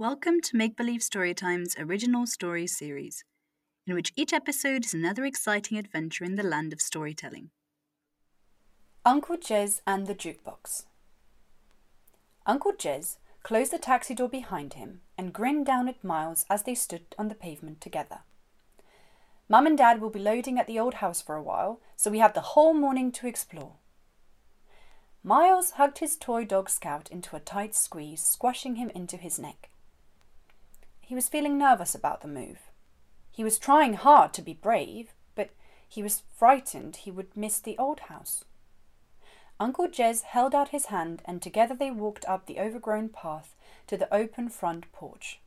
Welcome to Make Believe Storytime's original story series, in which each episode is another exciting adventure in the land of storytelling. Uncle Jez and the Jukebox. Uncle Jez closed the taxi door behind him and grinned down at Myles as they stood on the pavement together. Mum and Dad will be loading at the old house for a while, so we have the whole morning to explore. Myles hugged his toy dog Scout into a tight squeeze, squashing him into his neck. He was feeling nervous about the move. He was trying hard to be brave, but he was frightened he would miss the old house. Uncle Jez held out his hand, and together they walked up the overgrown path to the open front porch.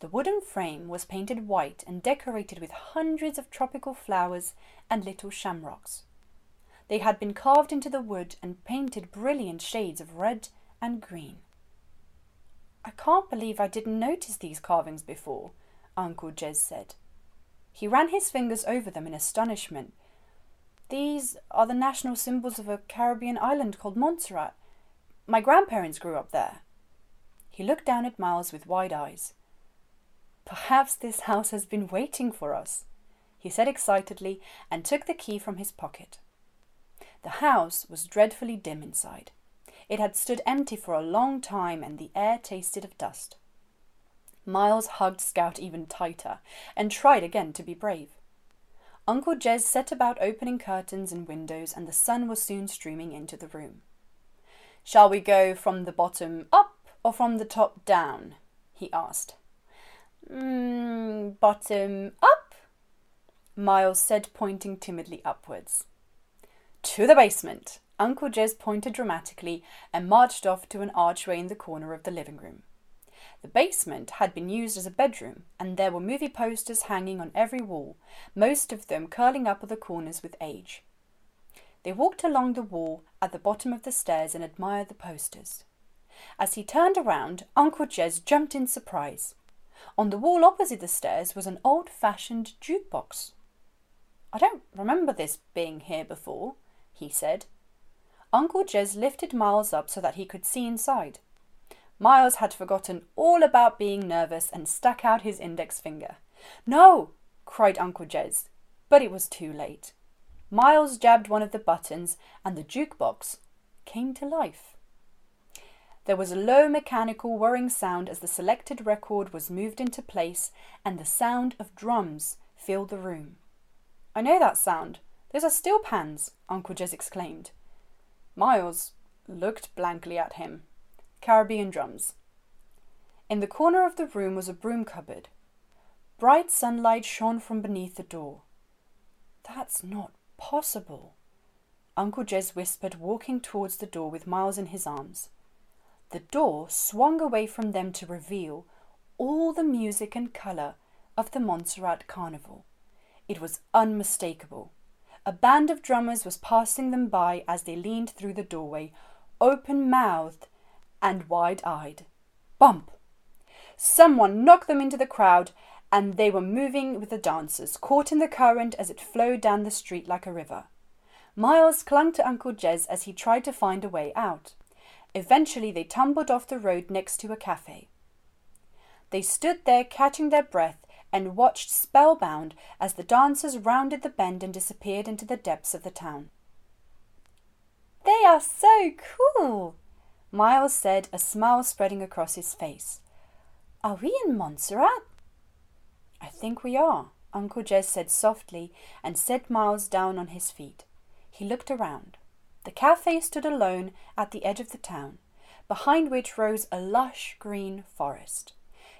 The wooden frame was painted white and decorated with hundreds of tropical flowers and little shamrocks. They had been carved into the wood and painted brilliant shades of red and green. I can't believe I didn't notice these carvings before, Uncle Jez said. He ran his fingers over them in astonishment. These are the national symbols of a Caribbean island called Montserrat. My grandparents grew up there. He looked down at Myles with wide eyes. Perhaps this house has been waiting for us, he said excitedly and took the key from his pocket. The house was dreadfully dim inside. It had stood empty for a long time and the air tasted of dust. Myles hugged Scout even tighter and tried again to be brave. Uncle Jez set about opening curtains and windows, and the sun was soon streaming into the room. Shall we go from the bottom up or from the top down? he asked. Mm, bottom up, Myles said, pointing timidly upwards. To the basement, Uncle Jez pointed dramatically and marched off to an archway in the corner of the living room. The basement had been used as a bedroom, and there were movie posters hanging on every wall, most of them curling up at the corners with age. They walked along the wall at the bottom of the stairs and admired the posters. As he turned around, Uncle Jez jumped in surprise. On the wall opposite the stairs was an old fashioned jukebox. I don't remember this being here before, he said. Uncle Jez lifted Myles up so that he could see inside. Myles had forgotten all about being nervous and stuck out his index finger. No! cried Uncle Jez, but it was too late. Myles jabbed one of the buttons, and the jukebox came to life. There was a low mechanical whirring sound as the selected record was moved into place, and the sound of drums filled the room. I know that sound. Those are steel pans, Uncle Jez exclaimed. Myles looked blankly at him. Caribbean drums. In the corner of the room was a broom cupboard. Bright sunlight shone from beneath the door. That's not possible, Uncle Jez whispered, walking towards the door with Myles in his arms. The door swung away from them to reveal all the music and colour of the Montserrat Carnival. It was unmistakable. A band of drummers was passing them by as they leaned through the doorway, open mouthed and wide eyed. Bump! Someone knocked them into the crowd, and they were moving with the dancers, caught in the current as it flowed down the street like a river. Myles clung to Uncle Jez as he tried to find a way out. Eventually, they tumbled off the road next to a cafe. They stood there, catching their breath, and watched spellbound as the dancers rounded the bend and disappeared into the depths of the town. They are so cool, Myles said, a smile spreading across his face. Are we in Montserrat? I think we are, Uncle Jez said softly and set Myles down on his feet. He looked around. The cafe stood alone at the edge of the town, behind which rose a lush green forest.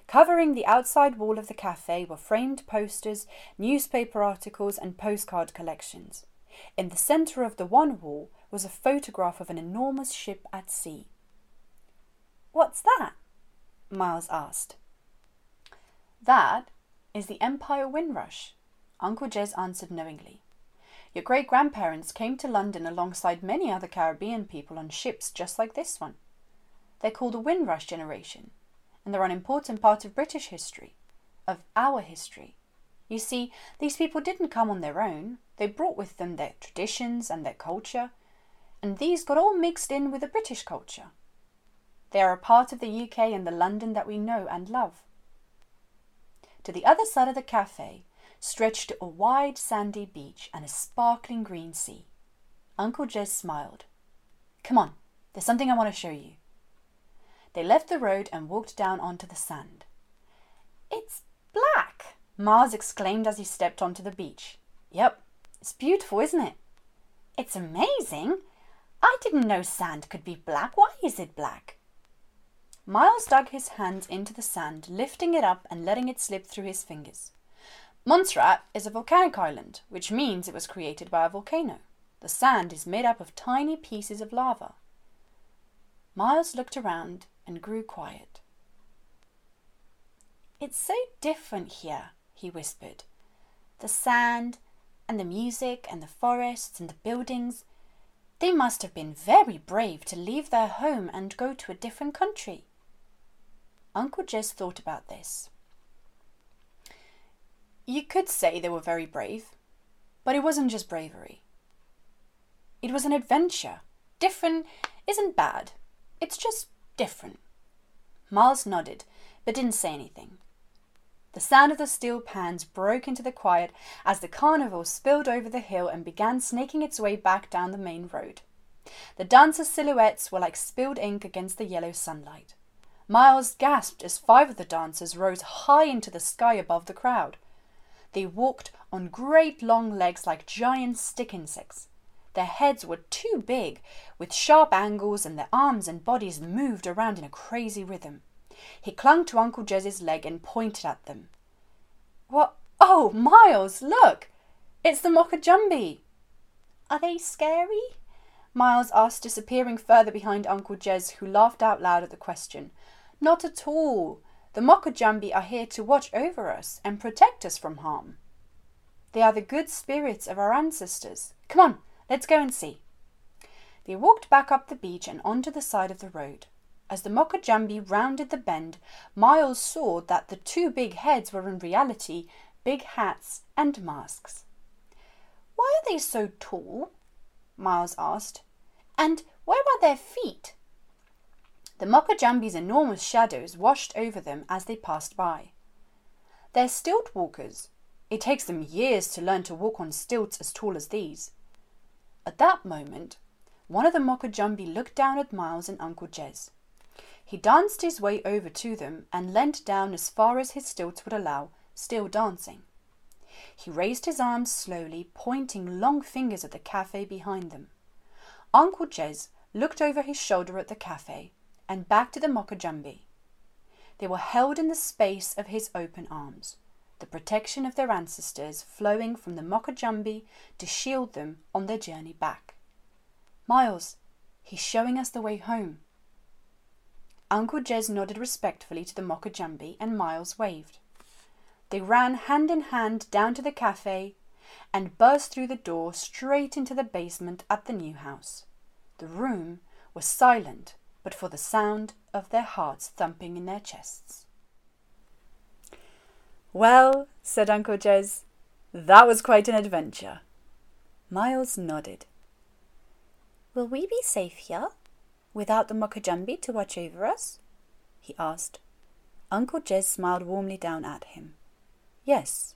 Covering the outside wall of the cafe were framed posters, newspaper articles, and postcard collections. In the centre of the one wall was a photograph of an enormous ship at sea. What's that? Myles asked. That is the Empire Windrush, Uncle Jez answered knowingly. Your great grandparents came to London alongside many other Caribbean people on ships just like this one. They're called the Windrush generation, and they're an important part of British history, of our history. You see, these people didn't come on their own, they brought with them their traditions and their culture, and these got all mixed in with the British culture. They are a part of the UK and the London that we know and love. To the other side of the cafe stretched a wide sandy beach and a sparkling green sea. Uncle Jez smiled. Come on, there's something I want to show you. They left the road and walked down onto the sand. It's black, Myles exclaimed as he stepped onto the beach. Yep, it's beautiful, isn't it? It's amazing. I didn't know sand could be black. Why is it black? Myles dug his hand into the sand, lifting it up and letting it slip through his fingers. Montserrat is a volcanic island, which means it was created by a volcano. The sand is made up of tiny pieces of lava. Myles looked around and grew quiet. It's so different here, he whispered. The sand, and the music, and the forests, and the buildings. They must have been very brave to leave their home and go to a different country. Uncle Jez thought about this. You could say they were very brave, but it wasn't just bravery. It was an adventure. Different isn't bad, it's just different. Myles nodded, but didn't say anything. The sound of the steel pans broke into the quiet as the carnival spilled over the hill and began snaking its way back down the main road. The dancers' silhouettes were like spilled ink against the yellow sunlight. Myles gasped as five of the dancers rose high into the sky above the crowd. They walked on great long legs like giant stick insects. Their heads were too big, with sharp angles, and their arms and bodies moved around in a crazy rhythm. He clung to Uncle Jez's leg and pointed at them. What? Oh, Myles, look! It's the Mokajumbi. Are they scary? Myles asked, disappearing further behind Uncle Jez, who laughed out loud at the question. Not at all. The Mokajumbi are here to watch over us and protect us from harm. They are the good spirits of our ancestors. Come on, let's go and see. They walked back up the beach and onto the side of the road. As the Mokajumbi rounded the bend, Myles saw that the two big heads were in reality big hats and masks. Why are they so tall? Myles asked. And where are their feet? The Mokajumbi's enormous shadows washed over them as they passed by. They're stilt walkers. It takes them years to learn to walk on stilts as tall as these. At that moment, one of the Mokajumbi looked down at Myles and Uncle Jez. He danced his way over to them and leant down as far as his stilts would allow, still dancing. He raised his arms slowly, pointing long fingers at the cafe behind them. Uncle Jez looked over his shoulder at the cafe and back to the Mokajumbi. They were held in the space of his open arms, the protection of their ancestors flowing from the Mokajumbi to shield them on their journey back. Myles, he's showing us the way home. Uncle Jez nodded respectfully to the Mokajumbi and Myles waved. They ran hand in hand down to the cafe and burst through the door straight into the basement at the new house. The room was silent but for the sound of their hearts thumping in their chests. Well, said Uncle Jez, that was quite an adventure. Myles nodded. Will we be safe here, without the Mokajumbi to watch over us? he asked. Uncle Jez smiled warmly down at him. Yes,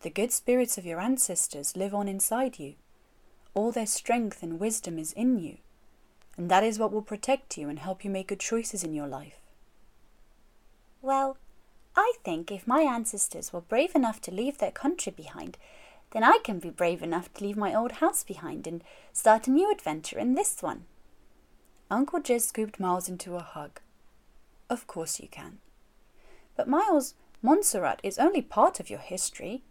the good spirits of your ancestors live on inside you. All their strength and wisdom is in you and that is what will protect you and help you make good choices in your life. Well, I think if my ancestors were brave enough to leave their country behind, then I can be brave enough to leave my old house behind and start a new adventure in this one. Uncle Jez scooped Myles into a hug. Of course you can. But Myles, Montserrat is only part of your history.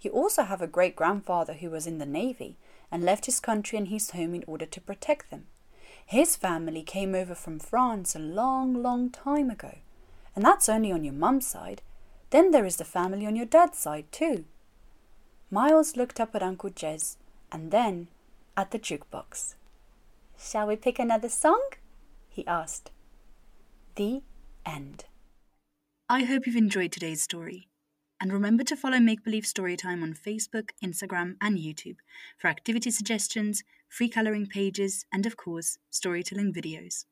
You also have a great grandfather who was in the Navy and left his country and his home in order to protect them. His family came over from France a long, long time ago. And that's only on your mum's side. Then there is the family on your dad's side, too. Myles looked up at Uncle Jez and then at the jukebox. Shall we pick another song? he asked. The end. I hope you've enjoyed today's story. And remember to follow Make Believe Storytime on Facebook, Instagram, and YouTube for activity suggestions, free colouring pages, and of course, storytelling videos.